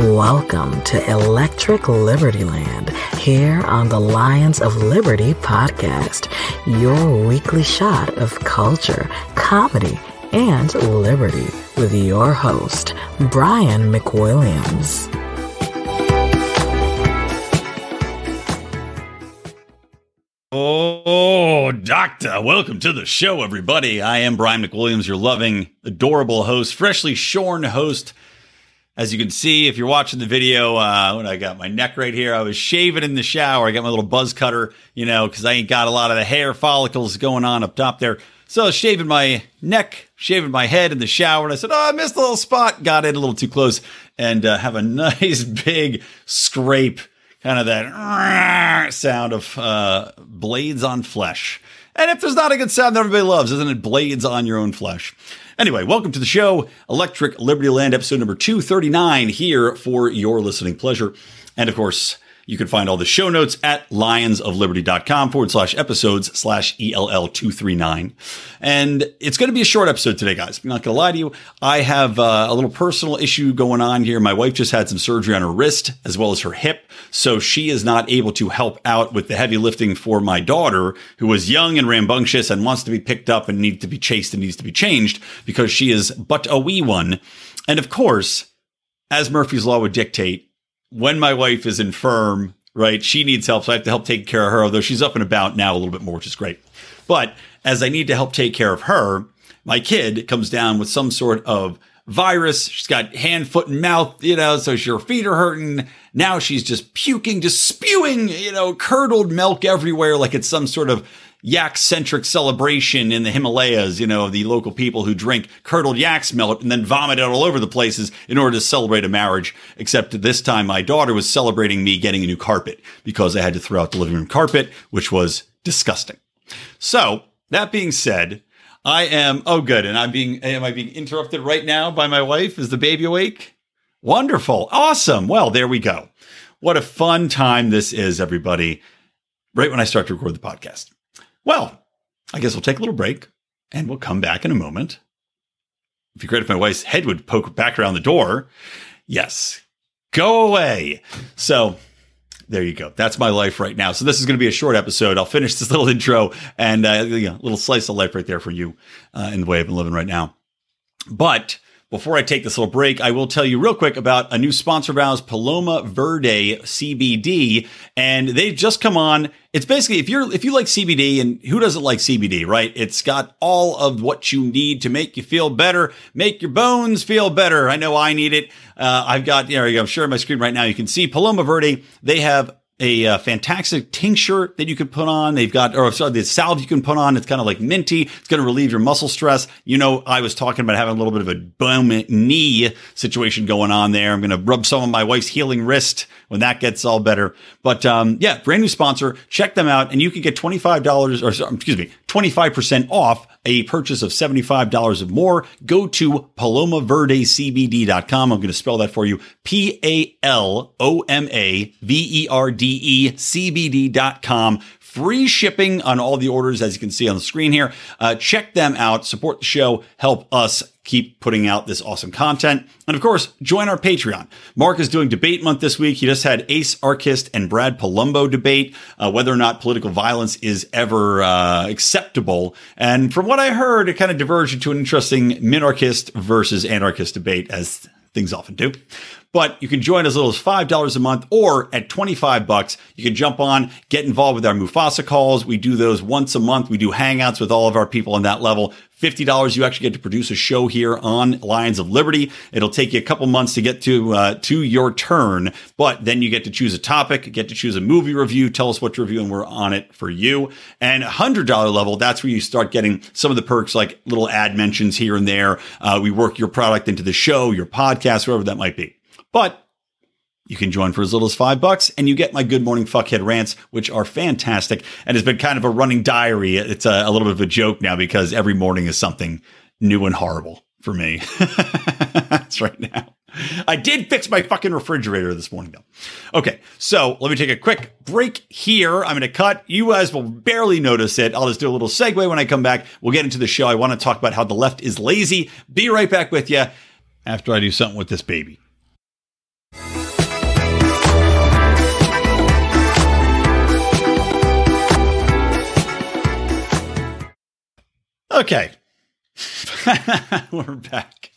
Welcome to Electric Liberty Land here on the Lions of Liberty podcast, your weekly shot of culture, comedy, and liberty with your host, Brian McWilliams. Oh, doctor, welcome to the show, everybody. I am Brian McWilliams, your loving, adorable host, freshly shorn host. As you can see, if you're watching the video, uh, when I got my neck right here, I was shaving in the shower. I got my little buzz cutter, you know, because I ain't got a lot of the hair follicles going on up top there. So I was shaving my neck, shaving my head in the shower, and I said, "Oh, I missed a little spot." Got in a little too close, and uh, have a nice big scrape kind of that sound of uh, blades on flesh. And if there's not a good sound that everybody loves, isn't it blades on your own flesh? Anyway, welcome to the show, Electric Liberty Land, episode number 239, here for your listening pleasure. And of course, you can find all the show notes at lionsofliberty.com forward slash episodes slash ELL239. And it's going to be a short episode today, guys. I'm not going to lie to you. I have uh, a little personal issue going on here. My wife just had some surgery on her wrist as well as her hip. So she is not able to help out with the heavy lifting for my daughter, who is young and rambunctious and wants to be picked up and needs to be chased and needs to be changed because she is but a wee one. And of course, as Murphy's Law would dictate, when my wife is infirm, right, she needs help. So I have to help take care of her, although she's up and about now a little bit more, which is great. But as I need to help take care of her, my kid comes down with some sort of virus. She's got hand, foot, and mouth, you know, so her feet are hurting. Now she's just puking, just spewing, you know, curdled milk everywhere like it's some sort of yak centric celebration in the Himalayas, you know, the local people who drink curdled yak's milk and then vomit it all over the places in order to celebrate a marriage. Except this time my daughter was celebrating me getting a new carpet because I had to throw out the living room carpet, which was disgusting. So that being said, I am, oh good. And I'm being, am I being interrupted right now by my wife? Is the baby awake? Wonderful. Awesome. Well, there we go. What a fun time this is, everybody. Right when I start to record the podcast. Well, I guess we'll take a little break and we'll come back in a moment. It'd be great if my wife's head would poke back around the door. Yes, go away. So there you go. That's my life right now. So this is going to be a short episode. I'll finish this little intro and uh, you know, little slice of life right there for you uh, in the way I've been living right now. But before I take this little break, I will tell you real quick about a new sponsor of ours, Paloma Verde CBD, and they've just come on. It's basically if you're if you like CBD, and who doesn't like CBD, right? It's got all of what you need to make you feel better, make your bones feel better. I know I need it. Uh, I've got, you know, I'm sharing my screen right now. You can see Paloma Verde. They have a uh, fantastic tincture that you could put on. They've got, or sorry, the salve you can put on. It's kind of like minty. It's going to relieve your muscle stress. You know, I was talking about having a little bit of a bum knee situation going on there. I'm going to rub some of my wife's healing wrist when that gets all better. But um, yeah, brand new sponsor. Check them out, and you can get twenty five dollars, or excuse me, twenty five percent off a purchase of seventy five dollars or more. Go to palomaverdecbd.com. I'm going to spell that for you: P A L O M A V E R D E C B D.com free shipping on all the orders, as you can see on the screen here. Uh, check them out, support the show, help us keep putting out this awesome content. And of course, join our Patreon. Mark is doing debate month this week. He just had Ace Archist and Brad Polumbo debate uh, whether or not political violence is ever uh, acceptable. And from what I heard, it kind of diverged into an interesting minarchist versus anarchist debate, as things often do. But you can join as little as $5 a month or at 25 bucks, you can jump on, get involved with our Mufasa calls. We do those once a month. We do hangouts with all of our people on that level. $50, you actually get to produce a show here on Lions of Liberty. It'll take you a couple months to get to, uh, to your turn, but then you get to choose a topic, get to choose a movie review, tell us what to review, and we're on it for you. And $100 level, that's where you start getting some of the perks like little ad mentions here and there. Uh, we work your product into the show, your podcast, wherever that might be. But you can join for as little as five bucks, and you get my Good Morning Fuckhead rants, which are fantastic and it's been kind of a running diary. It's a, a little bit of a joke now because every morning is something new and horrible for me. That's right now. I did fix my fucking refrigerator this morning, though. Okay, so let me take a quick break here. I'm going to cut. You guys will barely notice it. I'll just do a little segue when I come back. We'll get into the show. I want to talk about how the left is lazy. Be right back with you after I do something with this baby. Okay. We're back.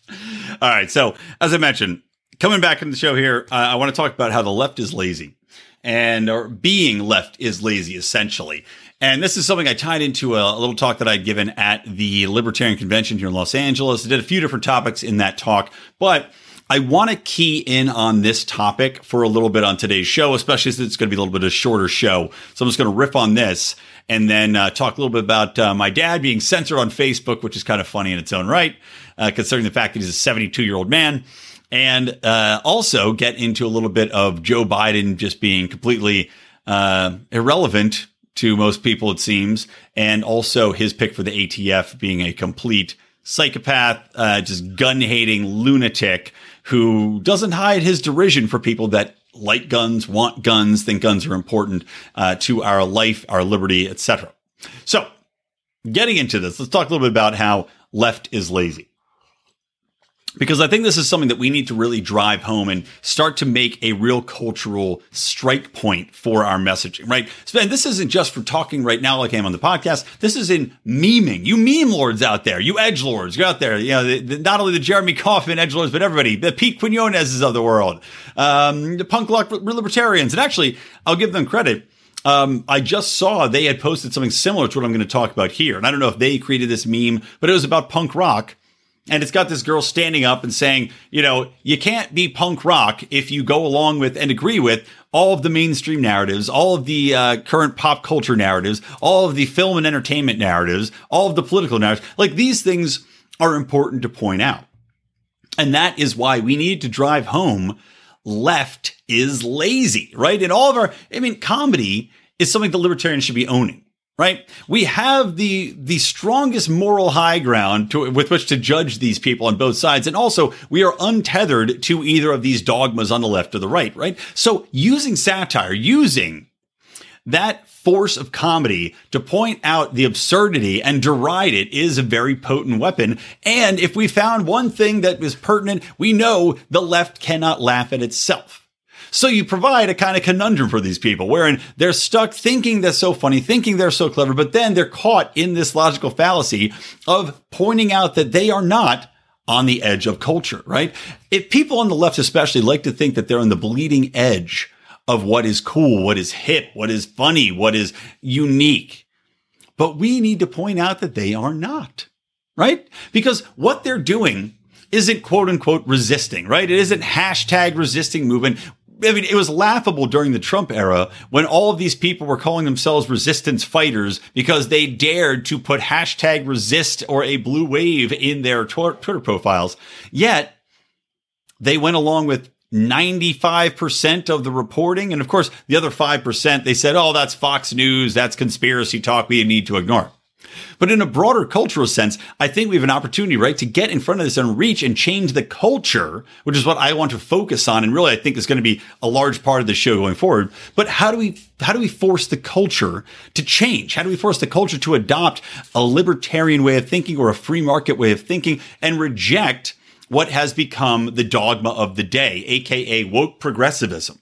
All right. So, as I mentioned, coming back in the show here, uh, I want to talk about how the left is lazy and or being left is lazy essentially. And this is something I tied into a, a, little talk that I'd given at the Libertarian Convention here in Los Angeles. I did a few different topics in that talk, but I want to key in on this topic for a little bit on today's show, especially since it's going to be a little bit of a shorter show. So I'm just going to riff on this and then uh, talk a little bit about uh, my dad being censored on Facebook, which is kind of funny in its own right, uh, considering the fact that he's a 72 year old man. And uh, also get into a little bit of Joe Biden just being completely uh, irrelevant to most people, it seems, and also his pick for the ATF being a complete psychopath, just gun hating lunatic who doesn't hide his derision for people that like guns, want guns, think guns are important uh, to our life, our liberty, etc. So, getting into this, let's talk a little bit about how left is lazy because I think this is something that we need to really drive home and start to make a real cultural strike point for our messaging, right? And this isn't just for talking right now like I am on the podcast. This is in memeing. You meme lords out there, you edge lords, you're out there. You know, the, the, not only the Jeremy Kauffman edge lords, but everybody, the Pete Quinoneses of the world, um, the punk rock libertarians. And actually, I'll give them credit. Um, I just saw they had posted something similar to what I'm going to talk about here. And I don't know if they created this meme, but it was about punk rock and it's got this girl standing up and saying, you know, you can't be punk rock if you go along with and agree with all of the mainstream narratives, all of the uh, current pop culture narratives, all of the film and entertainment narratives, all of the political narratives. Like these things are important to point out. And that is why we need to drive home left is lazy, right? And all of our, I mean, comedy is something the libertarians should be owning right? We have the the strongest moral high ground to, with which to judge these people on both sides, and also we are untethered to either of these dogmas on the left or the right, right? So using satire, using that force of comedy to point out the absurdity and deride it is a very potent weapon. And if we found one thing that is pertinent, we know the left cannot laugh at itself. So you provide a kind of conundrum for these people wherein they're stuck thinking they're so funny, thinking they're so clever, but then they're caught in this logical fallacy of pointing out that they are not on the edge of culture, right? If people on the left especially like to think that they're on the bleeding edge of what is cool, what is hip, what is funny, what is unique. But we need to point out that they are not, right? Because what they're doing isn't quote unquote resisting, right? It isn't hashtag resisting movement. I mean, it was laughable during the Trump era when all of these people were calling themselves resistance fighters because they dared to put hashtag resist or a blue wave in their Twitter profiles. Yet they went along with 95% of the reporting. And of course, the other 5%, they said, oh, that's Fox News. That's conspiracy talk we need to ignore. But in a broader cultural sense, I think we have an opportunity, right, to get in front of this and reach and change the culture, which is what I want to focus on. And really, I think is going to be a large part of the show going forward. But how do we, how do we force the culture to change? How do we force the culture to adopt a libertarian way of thinking or a free market way of thinking and reject what has become the dogma of the day, aka woke progressivism?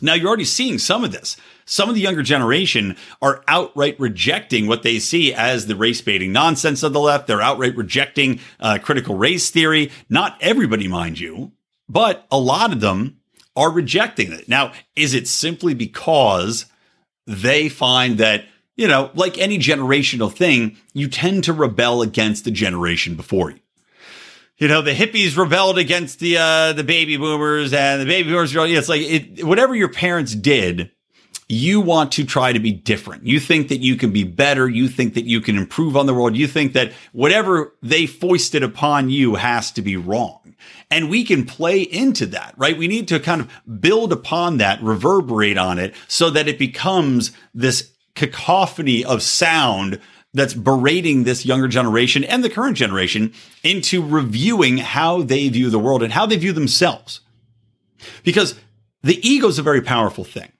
Now you're already seeing some of this. Some of the younger generation are outright rejecting what they see as the race baiting nonsense of the left. They're outright rejecting uh, critical race theory. Not everybody, mind you, but a lot of them are rejecting it. Now, is it simply because they find that, you know, like any generational thing, you tend to rebel against the generation before you? you know the hippies rebelled against the uh, the baby boomers and the baby boomers it's like it, whatever your parents did you want to try to be different. You think that you can be better. You think that you can improve on the world. You think that whatever they foisted upon you has to be wrong. And we can play into that, right? We need to kind of build upon that, reverberate on it so that it becomes this cacophony of sound that's berating this younger generation and the current generation into reviewing how they view the world and how they view themselves. Because the ego is a very powerful thing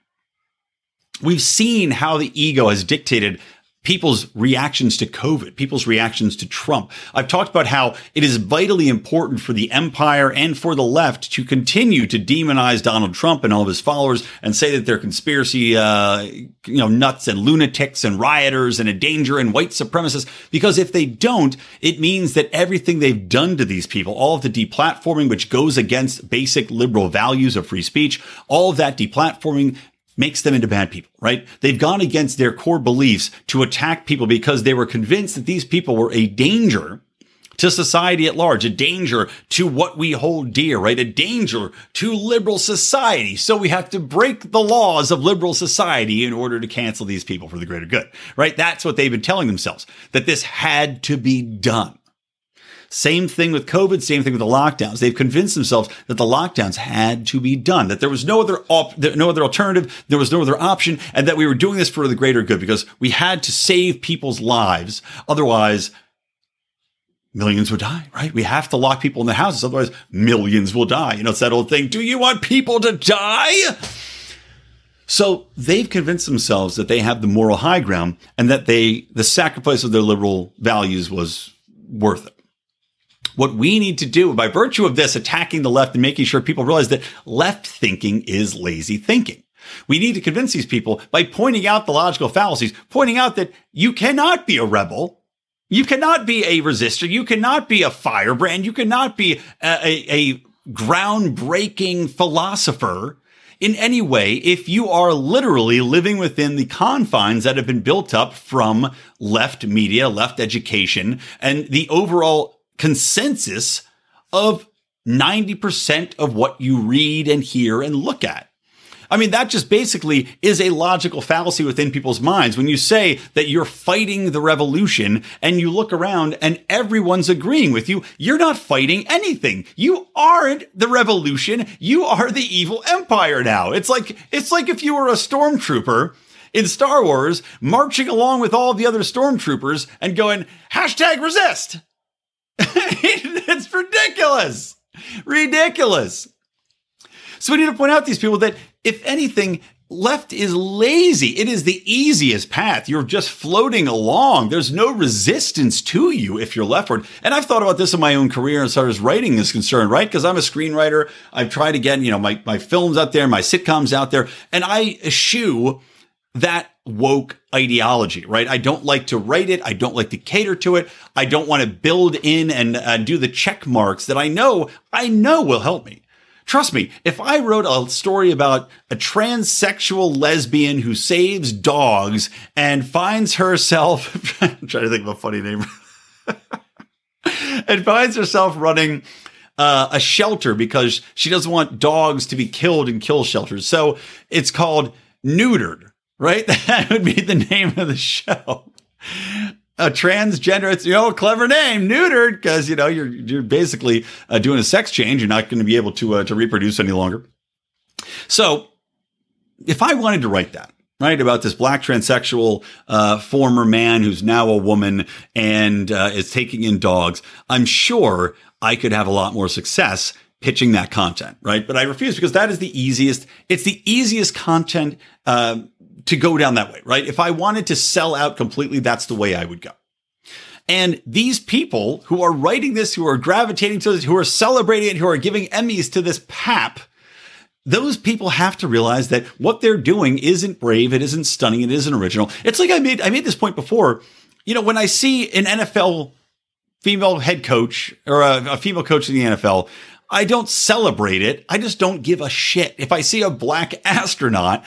we've seen how the ego has dictated people's reactions to COVID, people's reactions to Trump. I've talked about how it is vitally important for the empire and for the left to continue to demonize Donald Trump and all of his followers and say that they're conspiracy, uh, you know, nuts and lunatics and rioters and a danger and white supremacists. Because if they don't, it means that everything they've done to these people, all of the deplatforming, which goes against basic liberal values of free speech, all of that deplatforming makes them into bad people, right? They've gone against their core beliefs to attack people because they were convinced that these people were a danger to society at large, a danger to what we hold dear, right? A danger to liberal society. So we have to break the laws of liberal society in order to cancel these people for the greater good, right? That's what they've been telling themselves, that this had to be done. Same thing with COVID, same thing with the lockdowns. They've convinced themselves that the lockdowns had to be done, that there was no other op- no other alternative, there was no other option, and that we were doing this for the greater good because we had to save people's lives. Otherwise, millions would die, right? We have to lock people in the houses, otherwise millions will die. You know, it's that old thing. Do you want people to die? So they've convinced themselves that they have the moral high ground and that they, the sacrifice of their liberal values was worth it. What we need to do by virtue of this attacking the left and making sure people realize that left thinking is lazy thinking. We need to convince these people by pointing out the logical fallacies, pointing out that you cannot be a rebel. You cannot be a resistor. You cannot be a firebrand. You cannot be a, a, a groundbreaking philosopher in any way if you are literally living within the confines that have been built up from left media, left education, and the overall consensus of 90% of what you read and hear and look at. I mean, that just basically is a logical fallacy within people's minds. When you say that you're fighting the revolution and you look around and everyone's agreeing with you, you're not fighting anything. You aren't the revolution. You are the evil empire now. It's like, it's like if you were a stormtrooper in Star Wars marching along with all the other stormtroopers and going, hashtag resist. it's ridiculous. Ridiculous. So we need to point out these people that if anything, left is lazy. It is the easiest path. You're just floating along. There's no resistance to you if you're leftward. And I've thought about this in my own career as far as writing is concerned, right? Because I'm a screenwriter. I've tried to get, you know, my, my films out there, my sitcoms out there, and I eschew that woke ideology, right? I don't like to write it. I don't like to cater to it. I don't want to build in and uh, do the check marks that I know, I know will help me. Trust me, if I wrote a story about a transsexual lesbian who saves dogs and finds herself, I'm trying to think of a funny name, and finds herself running uh, a shelter because she doesn't want dogs to be killed in kill shelters. So it's called neutered right? That would be the name of the show. A transgender, it's you know, a clever name, neutered, because you know you're you're basically uh, doing a sex change. You're not going to be able to uh, to reproduce any longer. So, if I wanted to write that, right, about this black transsexual uh, former man who's now a woman and uh, is taking in dogs, I'm sure I could have a lot more success pitching that content, right? But I refuse because that is the easiest. It's the easiest content uh, to go down that way, right? If I wanted to sell out completely, that's the way I would go. And these people who are writing this, who are gravitating to this, who are celebrating it, who are giving Emmys to this pap, those people have to realize that what they're doing isn't brave, it isn't stunning, it isn't original. It's like I made I made this point before. You know, when I see an NFL female head coach or a, a female coach in the NFL, I don't celebrate it. I just don't give a shit. If I see a black astronaut,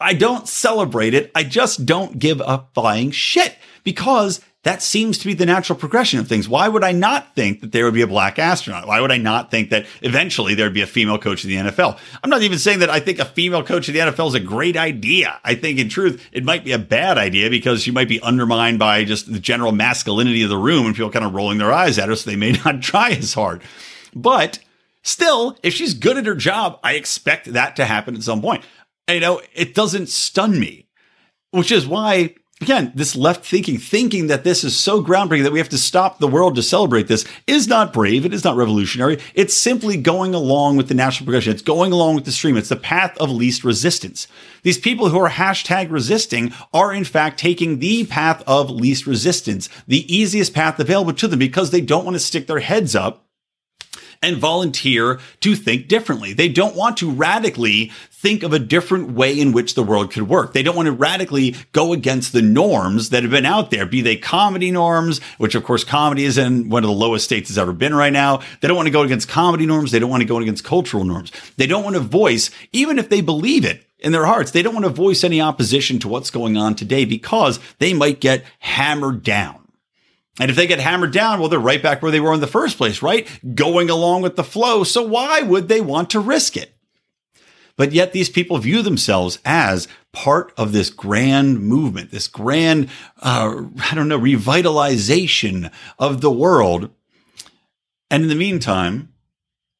I don't celebrate it. I just don't give a flying shit because that seems to be the natural progression of things. Why would I not think that there would be a black astronaut? Why would I not think that eventually there'd be a female coach in the NFL? I'm not even saying that I think a female coach in the NFL is a great idea. I think in truth, it might be a bad idea because she might be undermined by just the general masculinity of the room and people kind of rolling their eyes at her. So they may not try as hard. But still, if she's good at her job, I expect that to happen at some point you know, it doesn't stun me, which is why again, this left thinking, thinking that this is so groundbreaking that we have to stop the world to celebrate this is not brave. It is not revolutionary. It's simply going along with the national progression. It's going along with the stream. It's the path of least resistance. These people who are hashtag resisting are in fact taking the path of least resistance, the easiest path available to them because they don't want to stick their heads up and volunteer to think differently. They don't want to radically think of a different way in which the world could work. They don't want to radically go against the norms that have been out there, be they comedy norms, which of course comedy is in one of the lowest states it's ever been right now. They don't want to go against comedy norms. They don't want to go against cultural norms. They don't want to voice, even if they believe it, in their hearts. They don't want to voice any opposition to what's going on today because they might get hammered down. And if they get hammered down, well, they're right back where they were in the first place, right? Going along with the flow. So why would they want to risk it? But yet these people view themselves as part of this grand movement, this grand, uh, I don't know, revitalization of the world. And in the meantime,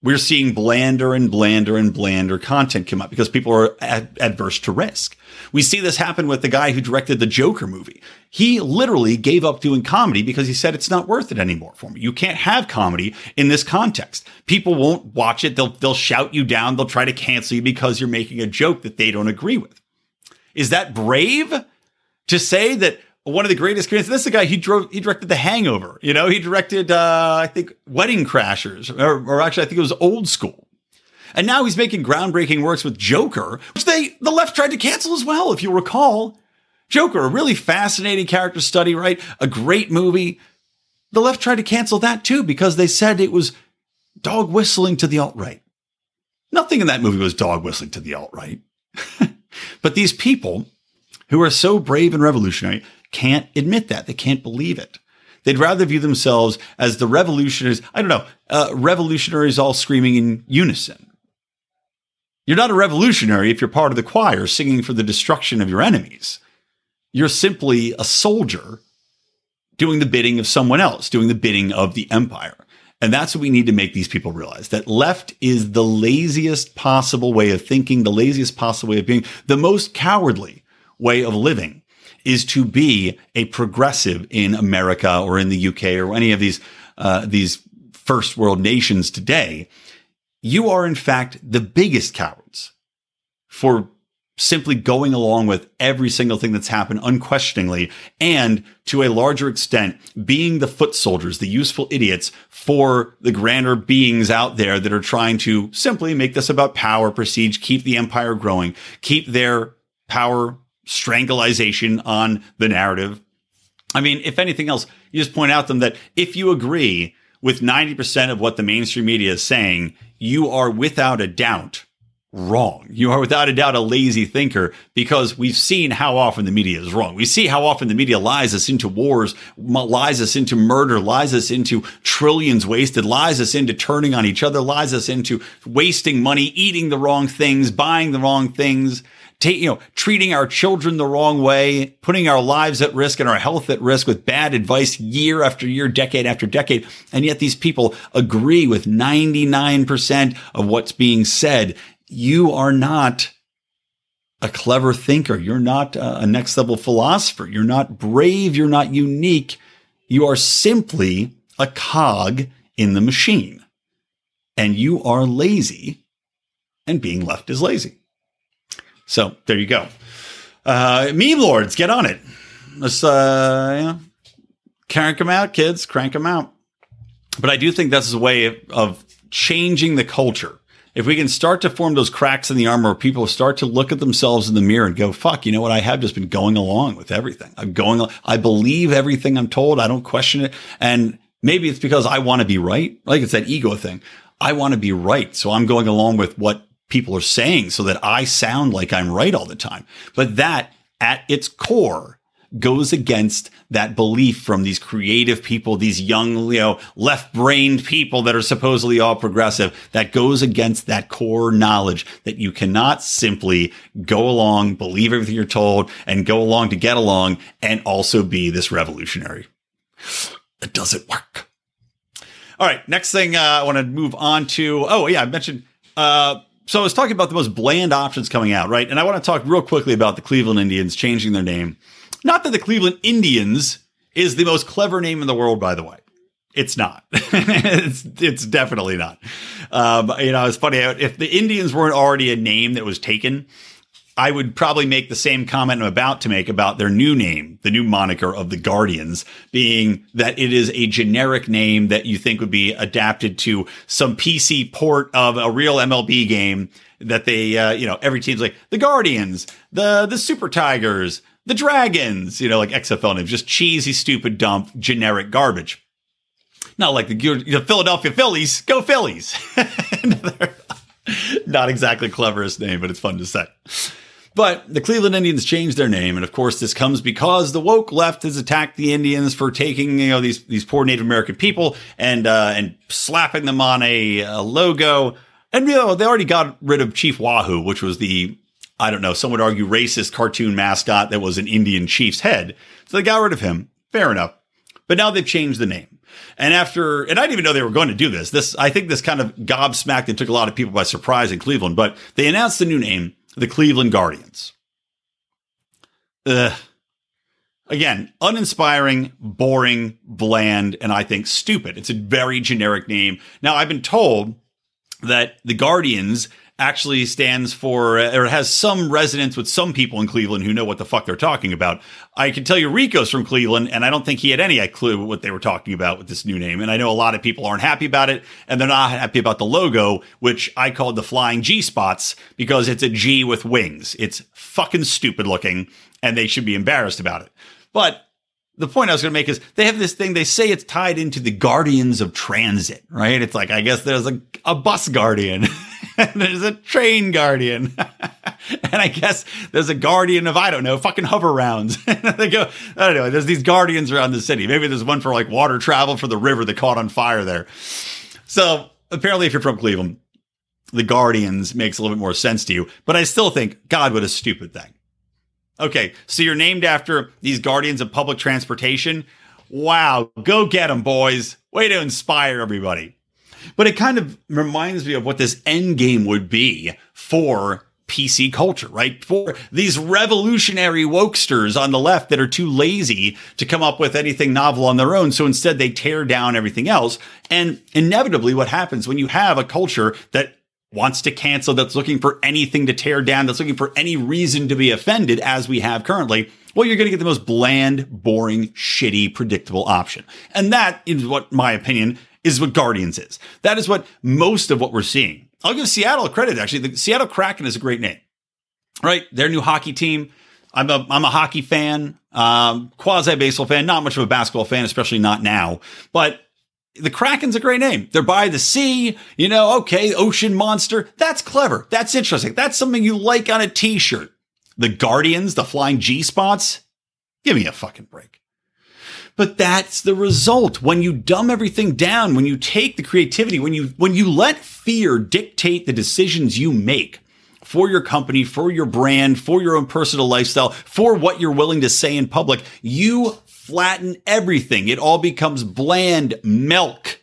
we're seeing blander and blander and blander content come up because people are ad- adverse to risk. We see this happen with the guy who directed the Joker movie. He literally gave up doing comedy because he said it's not worth it anymore for me. You can't have comedy in this context. People won't watch it. They'll they'll shout you down. They'll try to cancel you because you're making a joke that they don't agree with. Is that brave to say that one of the greatest comedians. This is the guy he drove. He directed The Hangover. You know, he directed uh, I think Wedding Crashers, or, or actually I think it was Old School. And now he's making groundbreaking works with Joker, which they the left tried to cancel as well, if you recall. Joker, a really fascinating character study, right? A great movie. The left tried to cancel that too because they said it was dog whistling to the alt right. Nothing in that movie was dog whistling to the alt right. but these people who are so brave and revolutionary can't admit that. They can't believe it. They'd rather view themselves as the revolutionaries. I don't know, uh, revolutionaries all screaming in unison. You're not a revolutionary if you're part of the choir singing for the destruction of your enemies. You're simply a soldier doing the bidding of someone else, doing the bidding of the empire. And that's what we need to make these people realize that left is the laziest possible way of thinking, the laziest possible way of being, the most cowardly way of living is to be a progressive in America or in the UK or any of these uh, these first world nations today. You are in fact the biggest cowards for simply going along with every single thing that's happened unquestioningly and to a larger extent being the foot soldiers the useful idiots for the grander beings out there that are trying to simply make this about power prestige keep the empire growing keep their power strangulation on the narrative. I mean, if anything else, you just point out them that if you agree with 90% of what the mainstream media is saying, you are without a doubt wrong. You are without a doubt a lazy thinker because we've seen how often the media is wrong. We see how often the media lies us into wars, lies us into murder, lies us into trillions wasted, lies us into turning on each other, lies us into wasting money, eating the wrong things, buying the wrong things take, you know, treating our children the wrong way, putting our lives at risk and our health at risk with bad advice year after year, decade after decade. And yet these people agree with 99% of what's being said. You are not a clever thinker. You're not a next level philosopher. You're not brave. You're not unique. You are simply a cog in the machine. And you are lazy, and being left is lazy. So there you go. Uh, meme lords, get on it. Let's uh, crank them out, kids. Crank them out. But I do think this is a way of, of changing the culture. If we can start to form those cracks in the armor, people start to look at themselves in the mirror and go, "Fuck, you know what? I have just been going along with everything. I'm going. I believe everything I'm told. I don't question it. And maybe it's because I want to be right. Like it's that ego thing. I want to be right, so I'm going along with what people are saying so that I sound like I'm right all the time. But that at its core goes against that belief from these creative people, these young, you know, left brained people that are supposedly all progressive. That goes against that core knowledge that you cannot simply go along, believe everything you're told and go along to get along and also be this revolutionary. It doesn't work. All right. Next thing uh, I want to move on to. Oh, yeah. I mentioned, uh, so I was talking about the most bland options coming out, right? And I want to talk real quickly about the Cleveland Indians changing their name Not that the Cleveland Indians is the most clever name in the world, by the way. It's not. it's it's definitely not. Um, you know, it's funny if the Indians weren't already a name that was taken. I would probably make the same comment I'm about to make about their new name, the new moniker of the Guardians, being that it is a generic name that you think would be adapted to some PC port of a real MLB game that they, uh, you know, every team's like the Guardians, the the Super Tigers, the Dragons, you know, like XFL names, just cheesy, stupid, dumb, generic garbage. Not like the, the Philadelphia Phillies, go Phillies. Not exactly cleverest name, but it's fun to say. But the Cleveland Indians changed their name, and of course, this comes because the woke left has attacked the Indians for taking you know these these poor Native American people and uh, and slapping them on a, a logo. And you know they already got rid of Chief Wahoo, which was the I don't know, some would argue racist cartoon mascot that was an Indian chief's head. So they got rid of him. Fair enough. But now they've changed the name. And after, and I didn't even know they were going to do this. This, I think this kind of gobsmacked and took a lot of people by surprise in Cleveland, but they announced the new name the Cleveland Guardians. Ugh. Again, uninspiring, boring, bland, and I think stupid. It's a very generic name. Now, I've been told that the Guardians actually stands for or has some resonance with some people in Cleveland who know what the fuck they're talking about. I can tell you Rico's from Cleveland, and I don't think he had any clue what they were talking about with this new name. And I know a lot of people aren't happy about it, and they're not happy about the logo, which I called the flying G spots because it's a G with wings. It's fucking stupid looking, and they should be embarrassed about it. But the point I was going to make is they have this thing. They say it's tied into the guardians of transit, right? It's like, I guess there's a, a bus guardian. there's a train guardian. and I guess there's a guardian of, I don't know, fucking hover rounds. they go, I don't know, there's these guardians around the city. Maybe there's one for like water travel for the river that caught on fire there. So apparently, if you're from Cleveland, the Guardians makes a little bit more sense to you. But I still think, God, what a stupid thing. Okay, so you're named after these guardians of public transportation. Wow, go get them, boys. Way to inspire everybody. But it kind of reminds me of what this end game would be for PC culture, right? For these revolutionary wokesters on the left that are too lazy to come up with anything novel on their own. So instead they tear down everything else. And inevitably what happens when you have a culture that wants to cancel, that's looking for anything to tear down, that's looking for any reason to be offended as we have currently, well, you're going to get the most bland, boring, shitty, predictable option. And that is what my opinion is what Guardians is. That is what most of what we're seeing. I'll give Seattle credit, actually. The Seattle Kraken is a great name, right? Their new hockey team. I'm a, I'm a hockey fan, um, quasi baseball fan, not much of a basketball fan, especially not now. But the Kraken's a great name. They're by the sea, you know, okay, ocean monster. That's clever. That's interesting. That's something you like on a t shirt. The Guardians, the flying G spots. Give me a fucking break. But that's the result when you dumb everything down, when you take the creativity, when you when you let fear dictate the decisions you make for your company, for your brand, for your own personal lifestyle, for what you're willing to say in public, you flatten everything. It all becomes bland milk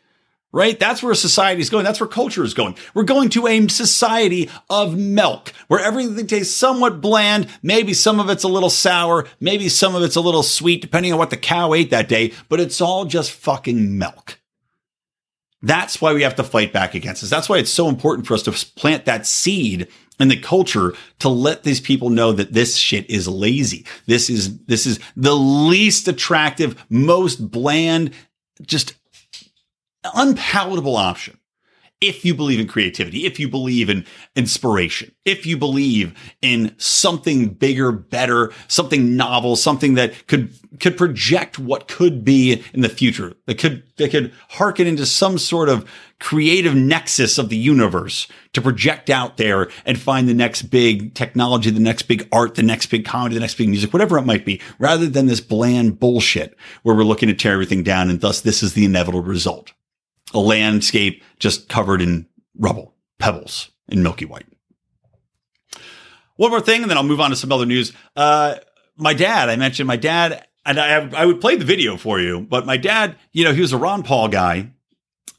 right? That's where society is going. That's where culture is going. We're going to a society of milk where everything tastes somewhat bland. Maybe some of it's a little sour. Maybe some of it's a little sweet, depending on what the cow ate that day, but it's all just fucking milk. That's why we have to fight back against this. That's why it's so important for us to plant that seed in the culture to let these people know that this shit is lazy. This is, this is the least attractive, most bland, just unpalatable option if you believe in creativity, if you believe in inspiration, if you believe in something bigger, better, something novel, something that could could project what could be in the future, that could that could harken into some sort of creative nexus of the universe to project out there and find the next big technology, the next big art, the next big comedy, the next big music, whatever it might be, rather than this bland bullshit where we're looking to tear everything down and thus this is the inevitable result a landscape just covered in rubble, pebbles, and milky white. One more thing, and then I'll move on to some other news. Uh, my dad, I mentioned my dad, and I, I would play the video for you, but my dad, you know, he was a Ron Paul guy.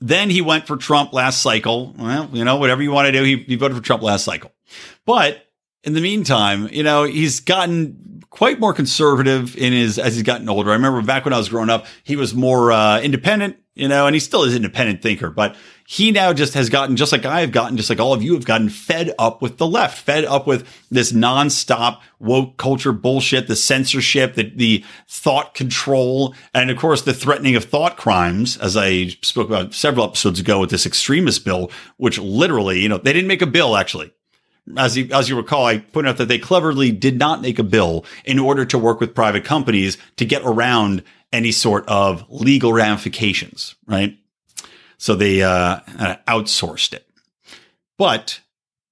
Then he went for Trump last cycle. Well, you know, whatever you want to do, he, he voted for Trump last cycle. But in the meantime, you know, he's gotten quite more conservative in his as he's gotten older. I remember back when I was growing up, he was more uh, independent, you know, and he still is an independent thinker, but he now just has gotten, just like I have gotten, just like all of you have gotten fed up with the left, fed up with this nonstop woke culture bullshit, the censorship, the, the thought control, and of course the threatening of thought crimes, as I spoke about several episodes ago with this extremist bill, which literally, you know, they didn't make a bill actually. As you, as you recall, I pointed out that they cleverly did not make a bill in order to work with private companies to get around any sort of legal ramifications, right? So they uh, outsourced it. But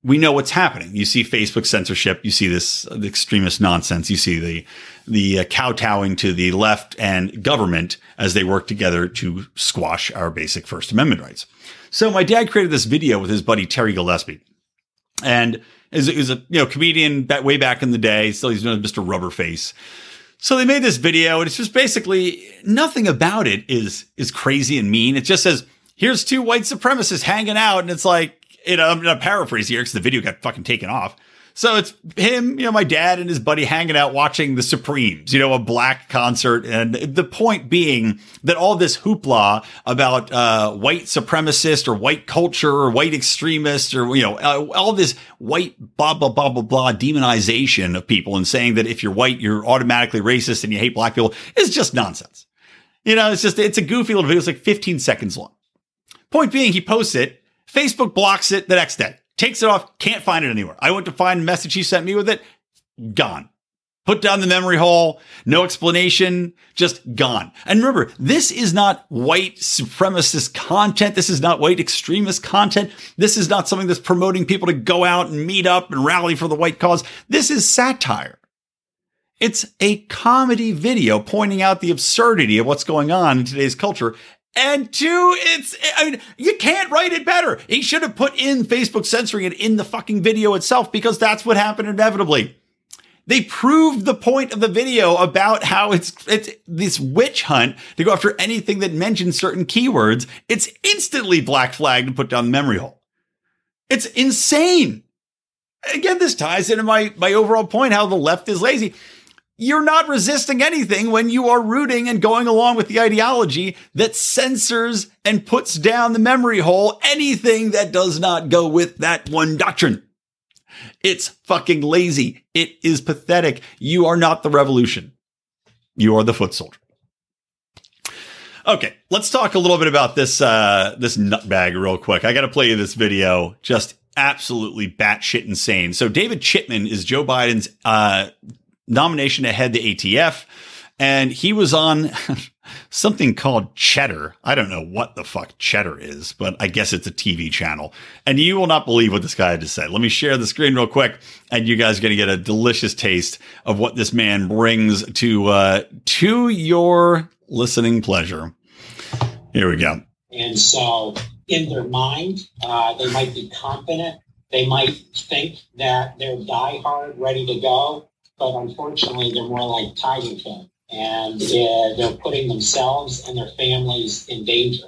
we know what's happening. You see Facebook censorship. You see this uh, extremist nonsense. You see the the uh, kowtowing to the left and government as they work together to squash our basic First Amendment rights. So my dad created this video with his buddy Terry Gillespie and is, a you know comedian way back in the day. Still, he's known as Mr. Rubberface. So they made this video, and it's just basically nothing about it is is crazy and mean. It just says here's two white supremacists hanging out, and it's like you know I'm gonna paraphrase here because the video got fucking taken off. So it's him, you know, my dad and his buddy hanging out watching the Supremes, you know, a black concert. And the point being that all this hoopla about uh, white supremacist or white culture or white extremist or, you know, uh, all this white blah, blah, blah, blah, blah demonization of people and saying that if you're white, you're automatically racist and you hate black people is just nonsense. You know, it's just, it's a goofy little video. It's like 15 seconds long. Point being, he posts it. Facebook blocks it the next day takes it off, can't find it anywhere. I went to find the message he sent me with it, gone. Put down the memory hole, no explanation, just gone. And remember, this is not white supremacist content. This is not white extremist content. This is not something that's promoting people to go out and meet up and rally for the white cause. This is satire. It's a comedy video pointing out the absurdity of what's going on in today's culture and two, it's, I mean, you can't write it better. He should have put in Facebook censoring it in the fucking video itself because that's what happened inevitably. They proved the point of the video about how it's, it's this witch hunt to go after anything that mentions certain keywords. It's instantly black flagged and put down the memory hole. It's insane. Again, this ties into my, my overall point how the left is lazy you're not resisting anything when you are rooting and going along with the ideology that censors and puts down the memory hole anything that does not go with that one doctrine. It's fucking lazy. It is pathetic. You are not the revolution. You are the foot soldier. Okay, let's talk a little bit about this uh, this nutbag real quick. I got to play you this video. Just absolutely batshit insane. So David Chipman is Joe Biden's uh, nomination ahead the ATF. And he was on something called Cheddar. I don't know what the fuck Cheddar is, but I guess it's a TV channel. And you will not believe what this guy had to say. Let me share the screen real quick, and you guys are going to get a delicious taste of what this man brings to uh, to your listening pleasure. Here we go. And so, in their mind, uh, they might be confident. They might think that they're diehard, ready to go but unfortunately, they're more like Tiger King, and uh, they're putting themselves and their families in danger.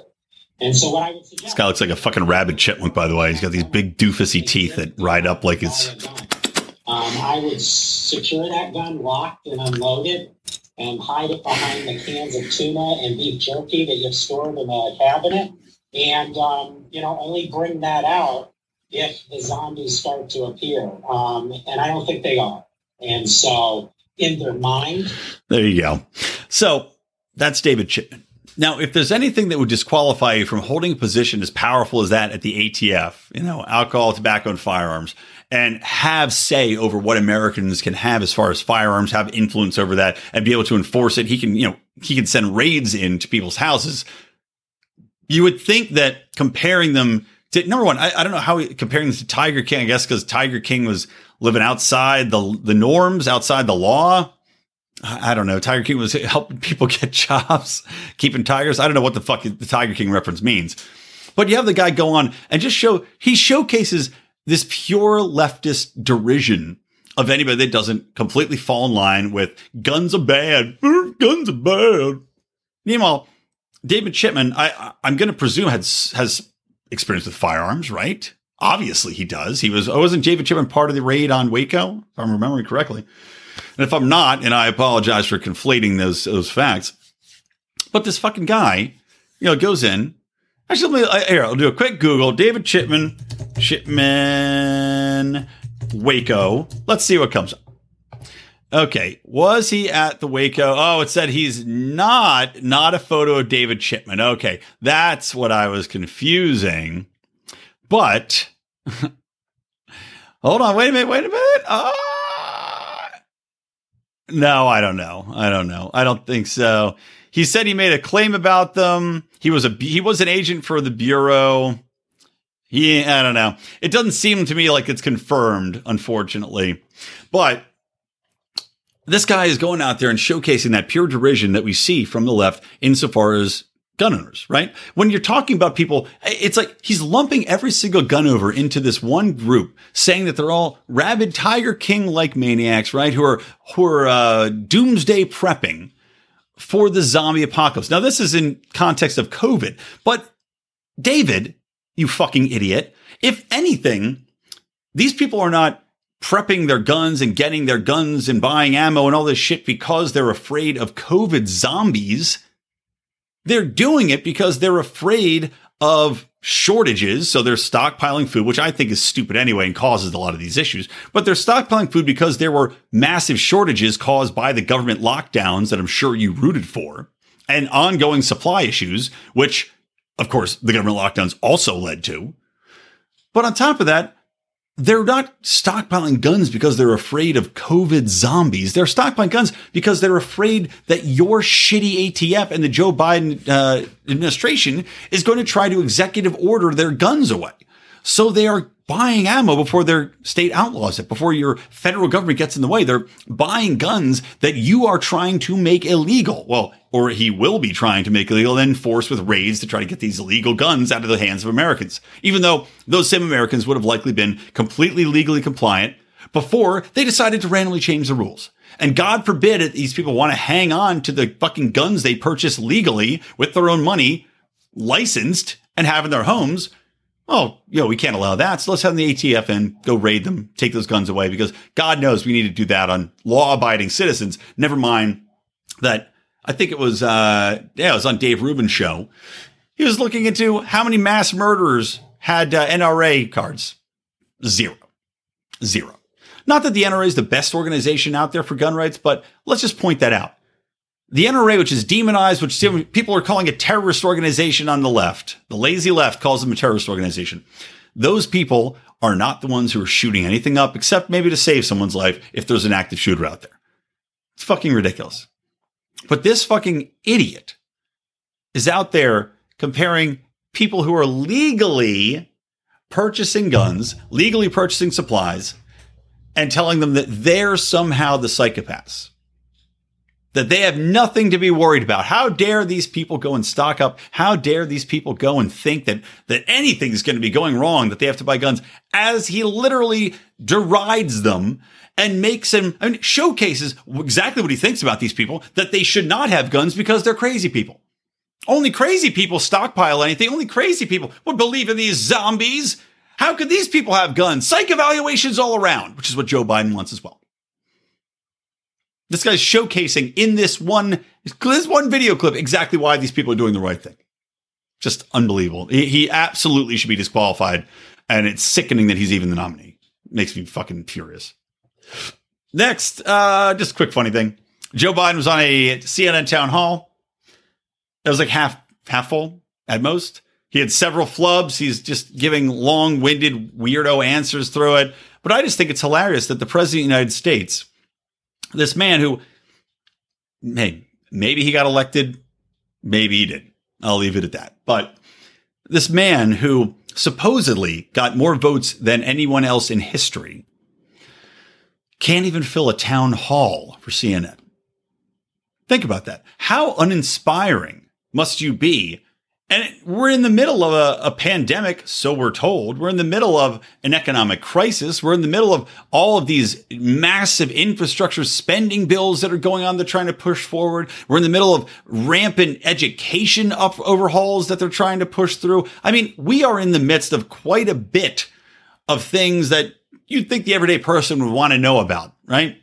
And so, what I would suggest. This guy looks like a fucking rabid chipmunk, by the way. He's got these big doofusy teeth that ride up like it's. Um, I would secure that gun locked and unloaded and hide it behind the cans of tuna and beef jerky that you've stored in a cabinet. And, um, you know, only bring that out if the zombies start to appear. Um, and I don't think they are. And so in their mind. There you go. So that's David Chipman. Now, if there's anything that would disqualify you from holding a position as powerful as that at the ATF, you know, alcohol, tobacco, and firearms, and have say over what Americans can have as far as firearms, have influence over that, and be able to enforce it, he can, you know, he can send raids into people's houses. You would think that comparing them number one, I, I don't know how he, comparing them to Tiger King. I guess because Tiger King was living outside the the norms, outside the law. I don't know. Tiger King was helping people get jobs, keeping tigers. I don't know what the fuck the Tiger King reference means. But you have the guy go on and just show, he showcases this pure leftist derision of anybody that doesn't completely fall in line with guns are bad, guns are bad. Meanwhile, David Chipman, I, I'm going to presume has has experience with firearms, right? Obviously, he does. He was. Oh, wasn't David Chipman part of the raid on Waco? If I'm remembering correctly. And if I'm not, and I apologize for conflating those those facts, but this fucking guy, you know, goes in. Actually, me, uh, here, I'll do a quick Google. David Chipman, Chipman, Waco. Let's see what comes up. Okay, was he at the Waco? Oh, it said he's not. Not a photo of David Chipman. Okay, that's what I was confusing. But hold on, wait a minute, wait a minute. Ah, no, I don't know. I don't know. I don't think so. He said he made a claim about them. He was a he was an agent for the bureau. He, I don't know. It doesn't seem to me like it's confirmed, unfortunately. But this guy is going out there and showcasing that pure derision that we see from the left insofar as gun owners, right? When you're talking about people, it's like he's lumping every single gun over into this one group, saying that they're all rabid Tiger King like maniacs, right? Who are who are uh, doomsday prepping for the zombie apocalypse. Now, this is in context of COVID, but David, you fucking idiot, if anything, these people are not prepping their guns and getting their guns and buying ammo and all this shit because they're afraid of COVID zombies. They're doing it because they're afraid of shortages. So they're stockpiling food, which I think is stupid anyway and causes a lot of these issues. But they're stockpiling food because there were massive shortages caused by the government lockdowns that I'm sure you rooted for and ongoing supply issues, which of course the government lockdowns also led to. But on top of that, they're not stockpiling guns because they're afraid of COVID zombies. They're stockpiling guns because they're afraid that your shitty ATF and the Joe Biden uh, administration is going to try to executive order their guns away. So they are buying ammo before their state outlaws it, before your federal government gets in the way. They're buying guns that you are trying to make illegal. Well, or he will be trying to make illegal, and force with raids to try to get these illegal guns out of the hands of Americans. Even though those same Americans would have likely been completely legally compliant before they decided to randomly change the rules. And God forbid that these people want to hang on to the fucking guns they purchased legally with their own money, licensed and have in their homes oh, you know, we can't allow that. So let's have the ATF in, go raid them, take those guns away because God knows we need to do that on law abiding citizens. Never mind that I think it was, uh, yeah, it was on Dave Rubin's show. He was looking into how many mass murderers had uh, NRA cards. Zero. Zero. Not that the NRA is the best organization out there for gun rights, but let's just point that out. The NRA, which is demonized, which people are calling a terrorist organization on the left, the lazy left calls them a terrorist organization. Those people are not the ones who are shooting anything up, except maybe to save someone's life if there's an active shooter out there. It's fucking ridiculous. But this fucking idiot is out there comparing people who are legally purchasing guns, legally purchasing supplies, and telling them that they're somehow the psychopaths that they have nothing to be worried about. How dare these people go and stock up? How dare these people go and think that, that anything is going to be going wrong, that they have to buy guns as he literally derides them and makes him, I mean, showcases exactly what he thinks about these people, that they should not have guns because they're crazy people. Only crazy people stockpile anything. Only crazy people would believe in these zombies. How could these people have guns? Psych evaluations all around, which is what Joe Biden wants as well. This guy's showcasing in this one this one video clip exactly why these people are doing the right thing. Just unbelievable. He, he absolutely should be disqualified, and it's sickening that he's even the nominee. Makes me fucking furious. Next, uh, just a quick funny thing. Joe Biden was on a CNN town hall. It was like half half full at most. He had several flubs. He's just giving long-winded weirdo answers through it. But I just think it's hilarious that the president of the United States this man who, hey, maybe he got elected, maybe he didn't. I'll leave it at that. But this man who supposedly got more votes than anyone else in history can't even fill a town hall for CNN. Think about that. How uninspiring must you be and we're in the middle of a, a, pandemic, so we're told. We're in the middle of an economic crisis. We're in the middle of all of these massive infrastructure spending bills that are going on. They're trying to push forward. We're in the middle of rampant education up overhauls that they're trying to push through. I mean, we are in the midst of quite a bit of things that you'd think the everyday person would want to know about, right?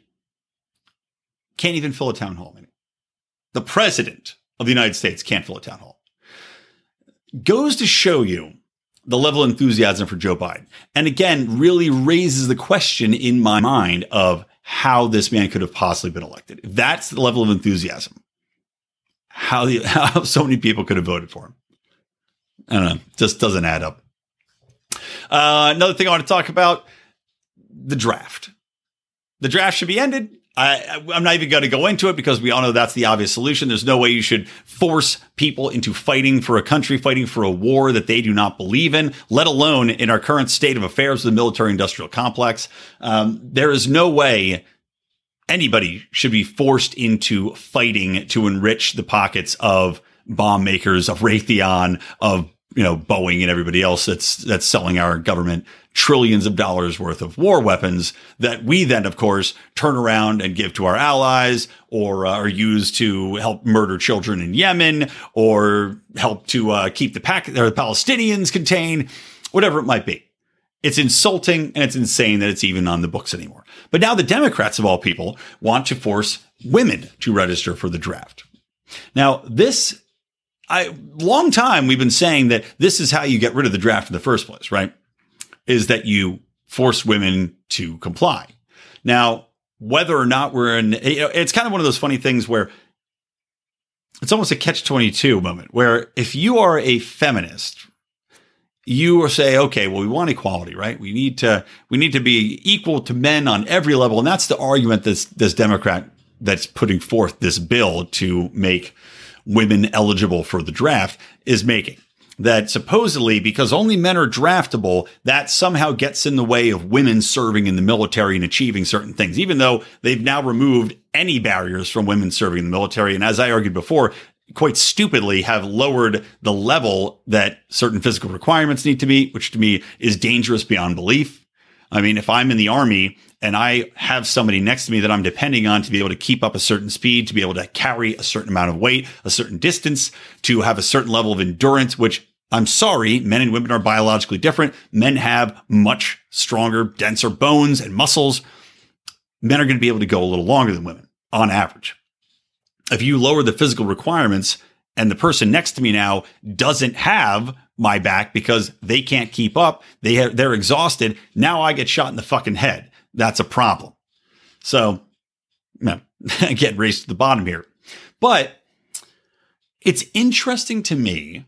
can't even fill a town hall. The president of the United States can't fill a town hall. Goes to show you the level of enthusiasm for Joe Biden. And again, really raises the question in my mind of how this man could have possibly been elected. That's the level of enthusiasm, how, the, how so many people could have voted for him. I don't know. Just doesn't add up. Uh, another thing I want to talk about the draft. The draft should be ended. I, am not even going to go into it because we all know that's the obvious solution. There's no way you should force people into fighting for a country, fighting for a war that they do not believe in, let alone in our current state of affairs the military industrial complex. Um, there is no way anybody should be forced into fighting to enrich the pockets of bomb makers, of Raytheon, of you know, Boeing and everybody else that's that's selling our government trillions of dollars worth of war weapons that we then, of course, turn around and give to our allies or uh, are used to help murder children in Yemen or help to uh, keep the, the Palestinians contained, whatever it might be. It's insulting and it's insane that it's even on the books anymore. But now the Democrats, of all people, want to force women to register for the draft. Now, this I long time we've been saying that this is how you get rid of the draft in the first place, right? Is that you force women to comply. Now, whether or not we're in, it's kind of one of those funny things where it's almost a catch 22 moment where if you are a feminist, you will say, okay, well, we want equality, right? We need to, we need to be equal to men on every level. And that's the argument this, this Democrat that's putting forth this bill to make women eligible for the draft is making. That supposedly, because only men are draftable, that somehow gets in the way of women serving in the military and achieving certain things, even though they've now removed any barriers from women serving in the military. And as I argued before, quite stupidly have lowered the level that certain physical requirements need to meet, which to me is dangerous beyond belief. I mean, if I'm in the army and I have somebody next to me that I'm depending on to be able to keep up a certain speed, to be able to carry a certain amount of weight, a certain distance, to have a certain level of endurance, which I'm sorry, men and women are biologically different. Men have much stronger, denser bones and muscles. Men are going to be able to go a little longer than women on average. If you lower the physical requirements and the person next to me now doesn't have my back because they can't keep up, they have, they're exhausted. Now I get shot in the fucking head that's a problem. So, you again, race to the bottom here. But it's interesting to me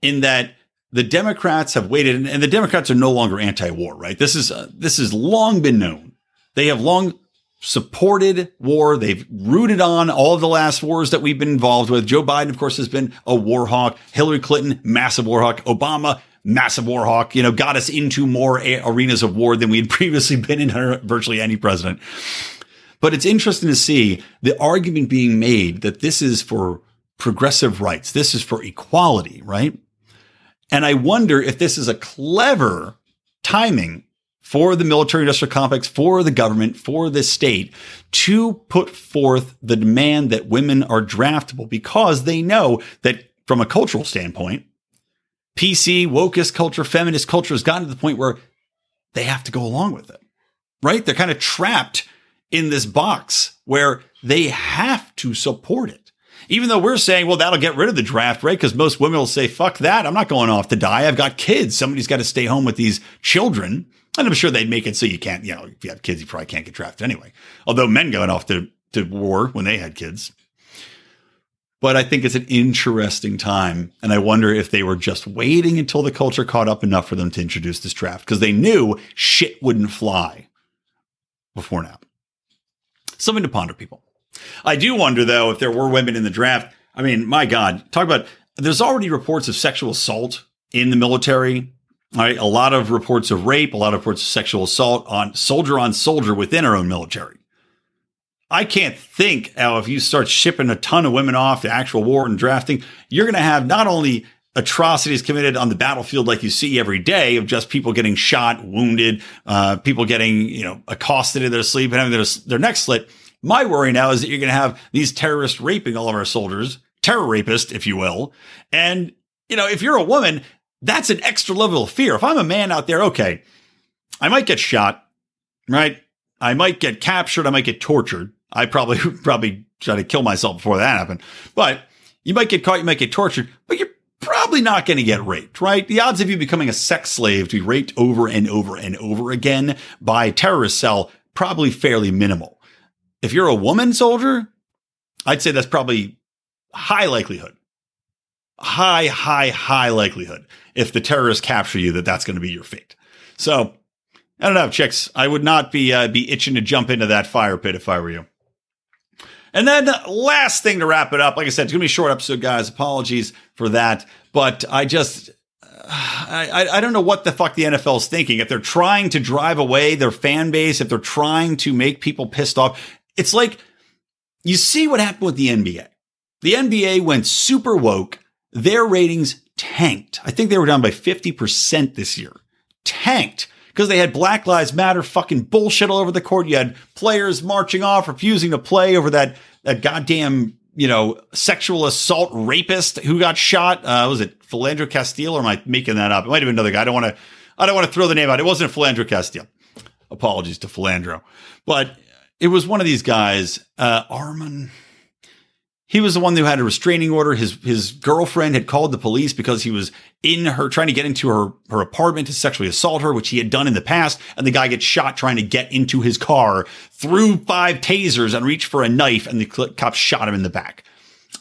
in that the Democrats have waited, and the Democrats are no longer anti-war, right? This is uh, this has long been known. They have long supported war. They've rooted on all of the last wars that we've been involved with. Joe Biden, of course, has been a war hawk. Hillary Clinton, massive war hawk. Obama, massive war hawk, you know, got us into more arenas of war than we had previously been in virtually any president. But it's interesting to see the argument being made that this is for progressive rights. This is for equality, right? And I wonder if this is a clever timing for the military industrial complex, for the government, for the state to put forth the demand that women are draftable because they know that from a cultural standpoint, PC, wokeist culture, feminist culture has gotten to the point where they have to go along with it, right? They're kind of trapped in this box where they have to support it. Even though we're saying, well, that'll get rid of the draft, right? Because most women will say, fuck that. I'm not going off to die. I've got kids. Somebody's got to stay home with these children. And I'm sure they'd make it so you can't, you know, if you have kids, you probably can't get drafted anyway. Although men going off to, to war when they had kids, but I think it's an interesting time. And I wonder if they were just waiting until the culture caught up enough for them to introduce this draft because they knew shit wouldn't fly before now. Something to ponder, people. I do wonder, though, if there were women in the draft. I mean, my God, talk about there's already reports of sexual assault in the military. Right, a lot of reports of rape, a lot of reports of sexual assault on soldier on soldier within our own military. I can't think how if you start shipping a ton of women off to actual war and drafting, you're going to have not only atrocities committed on the battlefield like you see every day of just people getting shot, wounded, uh, people getting, you know, accosted in their sleep and having their, their neck slit. My worry now is that you're going to have these terrorists raping all of our soldiers, terror rapists, if you will. And, you know, if you're a woman, that's an extra level of fear. If I'm a man out there, okay, I might get shot, right? I might get captured. I might get tortured. I probably probably try to kill myself before that happened. But you might get caught, you might get tortured, but you're probably not going to get raped, right? The odds of you becoming a sex slave to be raped over and over and over again by a terrorist cell probably fairly minimal. If you're a woman soldier, I'd say that's probably high likelihood. High, high, high likelihood if the terrorists capture you that that's going to be your fate. So I don't know, chicks. I would not be uh, be itching to jump into that fire pit if I were you. And then last thing to wrap it up, like I said, it's gonna be a short episode, guys. Apologies for that, but I just I, I don't know what the fuck the NFL is thinking. If they're trying to drive away their fan base, if they're trying to make people pissed off, it's like you see what happened with the NBA. The NBA went super woke. Their ratings tanked. I think they were down by 50% this year. Tanked because they had Black Lives Matter fucking bullshit all over the court. You had players marching off, refusing to play over that that goddamn you know sexual assault rapist who got shot. Uh, was it Philando Castile or am I making that up? It might have been another guy. I don't want to. I don't want to throw the name out. It wasn't Philando Castile. Apologies to Philandro, but it was one of these guys, uh, Arman. He was the one who had a restraining order. His his girlfriend had called the police because he was in her trying to get into her her apartment to sexually assault her, which he had done in the past. And the guy gets shot trying to get into his car, threw five tasers and reached for a knife, and the cops shot him in the back.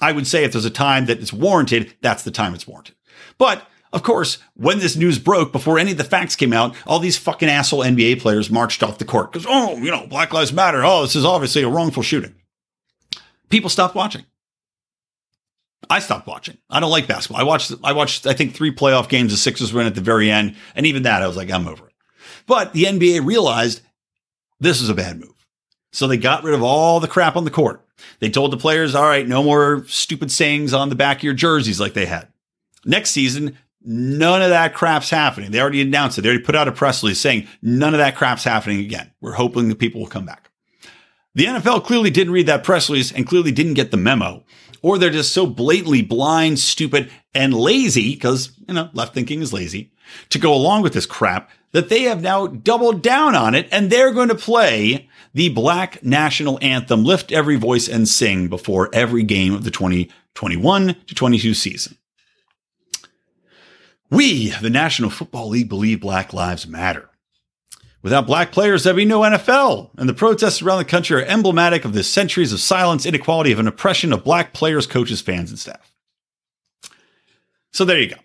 I would say if there's a time that it's warranted, that's the time it's warranted. But of course, when this news broke, before any of the facts came out, all these fucking asshole NBA players marched off the court because, oh, you know, Black Lives Matter. Oh, this is obviously a wrongful shooting. People stopped watching. I stopped watching. I don't like basketball. I watched, I watched, I think three playoff games. The Sixers win at the very end. And even that, I was like, I'm over it. But the NBA realized this is a bad move. So they got rid of all the crap on the court. They told the players, all right, no more stupid sayings on the back of your jerseys like they had. Next season, none of that crap's happening. They already announced it. They already put out a press release saying none of that crap's happening again. We're hoping the people will come back. The NFL clearly didn't read that press release and clearly didn't get the memo or they're just so blatantly blind, stupid, and lazy, because, you know, left thinking is lazy, to go along with this crap that they have now doubled down on it and they're going to play the black national anthem, lift every voice and sing before every game of the 2021 to 22 season. We, the National Football League, believe Black Lives Matter. Without black players, there'd be no NFL. And the protests around the country are emblematic of the centuries of silence, inequality, of an oppression of black players, coaches, fans, and staff. So there you go.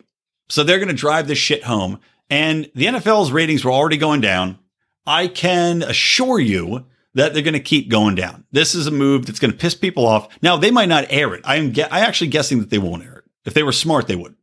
So they're going to drive this shit home. And the NFL's ratings were already going down. I can assure you that they're going to keep going down. This is a move that's going to piss people off. Now, they might not air it. I am ge- I actually guessing that they won't air it. If they were smart, they would.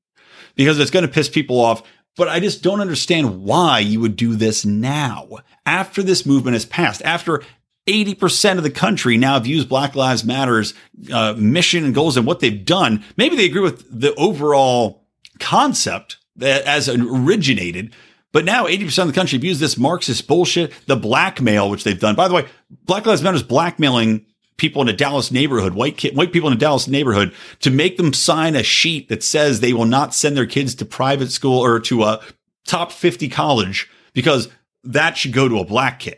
Because it's going to piss people off but I just don't understand why you would do this now after this movement has passed, after 80% of the country now views Black Lives Matter's uh, mission and goals and what they've done. Maybe they agree with the overall concept that as originated, but now 80% of the country views this Marxist bullshit, the blackmail, which they've done. By the way, Black Lives Matter is blackmailing people in a Dallas neighborhood, white white people in a Dallas neighborhood to make them sign a sheet that says they will not send their kids to private school or to a top 50 college because that should go to a black kid.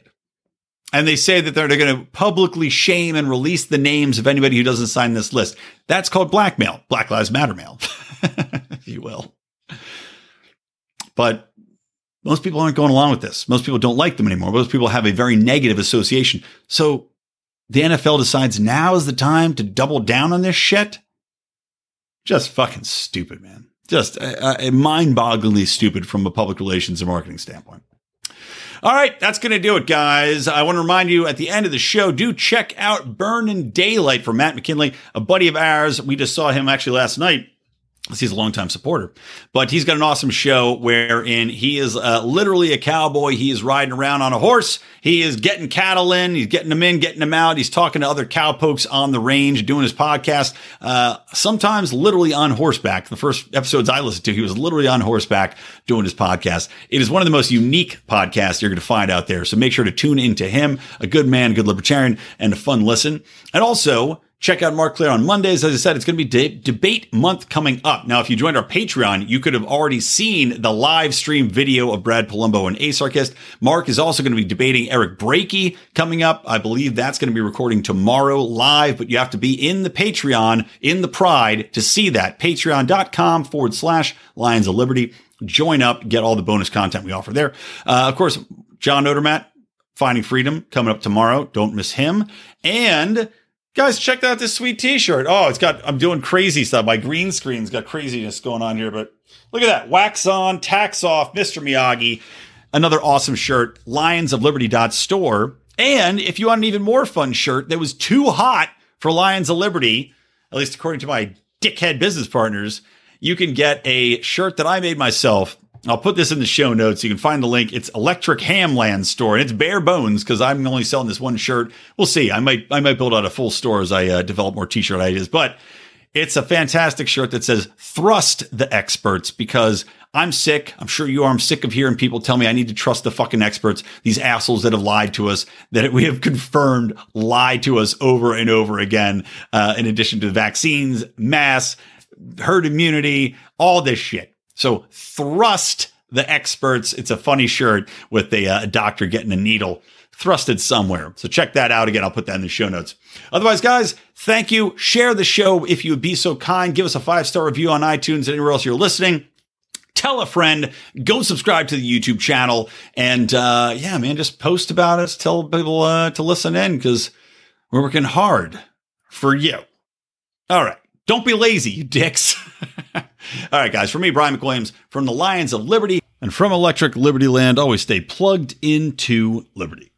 And they say that they're, they're going to publicly shame and release the names of anybody who doesn't sign this list. That's called blackmail, Black Lives Matter mail, if you will. But most people aren't going along with this. Most people don't like them anymore. Most people have a very negative association. So the NFL decides now is the time to double down on this shit. Just fucking stupid, man. Just uh, uh mind bogglingly stupid from a public relations and marketing standpoint. All right, that's going to do it, guys. I want to remind you at the end of the show, do check out Burning Daylight for Matt McKinley, a buddy of ours. We just saw him actually last night He's a longtime supporter, but he's got an awesome show wherein he is uh, literally a cowboy. He is riding around on a horse. He is getting cattle in. He's getting them in, getting them out. He's talking to other cowpokes on the range, doing his podcast. Uh, sometimes literally on horseback. The first episodes I listened to, he was literally on horseback doing his podcast. It is one of the most unique podcasts you're going to find out there. So make sure to tune into him. A good man, good libertarian, and a fun listen. And also Check out Marc Clair on Mondays. As I said, it's going to be de- debate month coming up. Now, if you joined our Patreon, you could have already seen the live stream video of Brad Polumbo and Asarchist. Mark is also going to be debating Eric Brakey coming up. I believe that's going to be recording tomorrow live, but you have to be in the Patreon, in the Pride to see that. Patreon.com forward slash Lions of Liberty. Join up, get all the bonus content we offer there. Uh, of course, John Odermatt, Finding Freedom coming up tomorrow. Don't miss him. And Guys, check out this sweet t-shirt. Oh, it's got, I'm doing crazy stuff. My green screen's got craziness going on here, but look at that. Wax on, tax off, Mr. Miyagi. Another awesome shirt, Lions of Liberty store. And if you want an even more fun shirt that was too hot for Lions of Liberty, at least according to my dickhead business partners, you can get a shirt that I made myself I'll put this in the show notes. You can find the link. It's Electric Hamland store, and it's bare bones because I'm only selling this one shirt. We'll see. I might I might build out a full store as I uh, develop more T-shirt ideas, but it's a fantastic shirt that says "Thrust the experts" because I'm sick. I'm sure you are. I'm sick of hearing people tell me I need to trust the fucking experts. These assholes that have lied to us, that we have confirmed lied to us over and over again. Uh, in addition to the vaccines, mass, herd immunity, all this shit. So thrust the experts. It's a funny shirt with a, uh, doctor getting a needle thrusted somewhere. So check that out again. I'll put that in the show notes. Otherwise, guys, thank you. Share the show if you would be so kind. Give us a five star review on iTunes anywhere else you're listening. Tell a friend, go subscribe to the YouTube channel, and uh, yeah, man, just post about us. Tell people uh, to listen in because we're working hard for you. All right, don't be lazy, you dicks. All right, guys, for me, Brian McWilliams from the Lions of Liberty and from Electric Liberty Land, always stay plugged into Liberty.